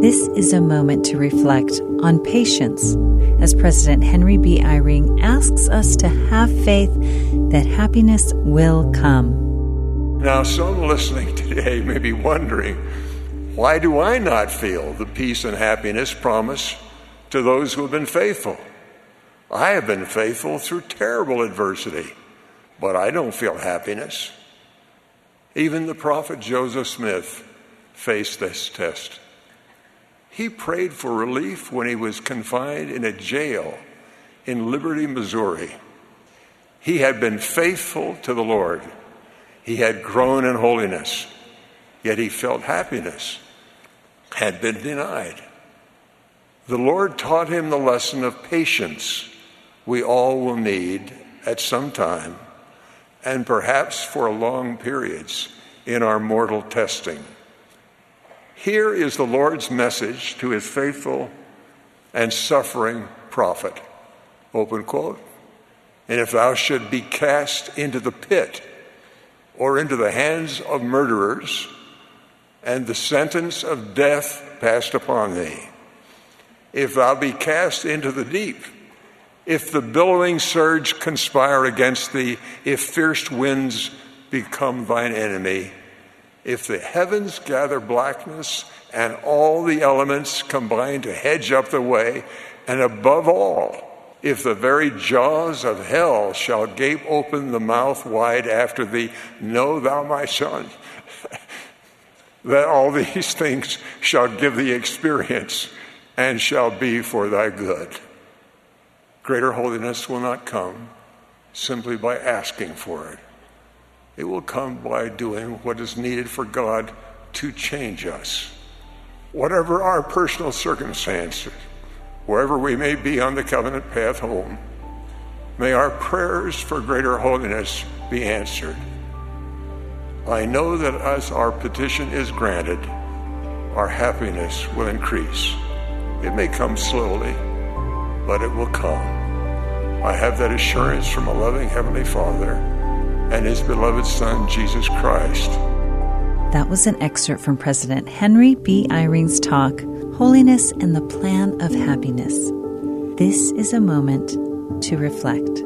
This is a moment to reflect on patience as President Henry B. Eyring asks us to have faith that happiness will come. Now, some listening today may be wondering why do I not feel the peace and happiness promised to those who have been faithful? I have been faithful through terrible adversity, but I don't feel happiness. Even the prophet Joseph Smith faced this test. He prayed for relief when he was confined in a jail in Liberty, Missouri. He had been faithful to the Lord. He had grown in holiness, yet he felt happiness had been denied. The Lord taught him the lesson of patience we all will need at some time, and perhaps for long periods in our mortal testing. Here is the Lord's message to his faithful and suffering prophet. Open quote. And if thou should be cast into the pit or into the hands of murderers, and the sentence of death passed upon thee, if thou be cast into the deep, if the billowing surge conspire against thee, if fierce winds become thine enemy, if the heavens gather blackness and all the elements combine to hedge up the way, and above all, if the very jaws of hell shall gape open the mouth wide after thee, know thou, my son, that all these things shall give thee experience and shall be for thy good. Greater holiness will not come simply by asking for it. It will come by doing what is needed for God to change us. Whatever our personal circumstances, wherever we may be on the covenant path home, may our prayers for greater holiness be answered. I know that as our petition is granted, our happiness will increase. It may come slowly, but it will come. I have that assurance from a loving Heavenly Father and his beloved Son, Jesus Christ. That was an excerpt from President Henry B. Eyring's talk, Holiness and the Plan of Happiness. This is a moment to reflect.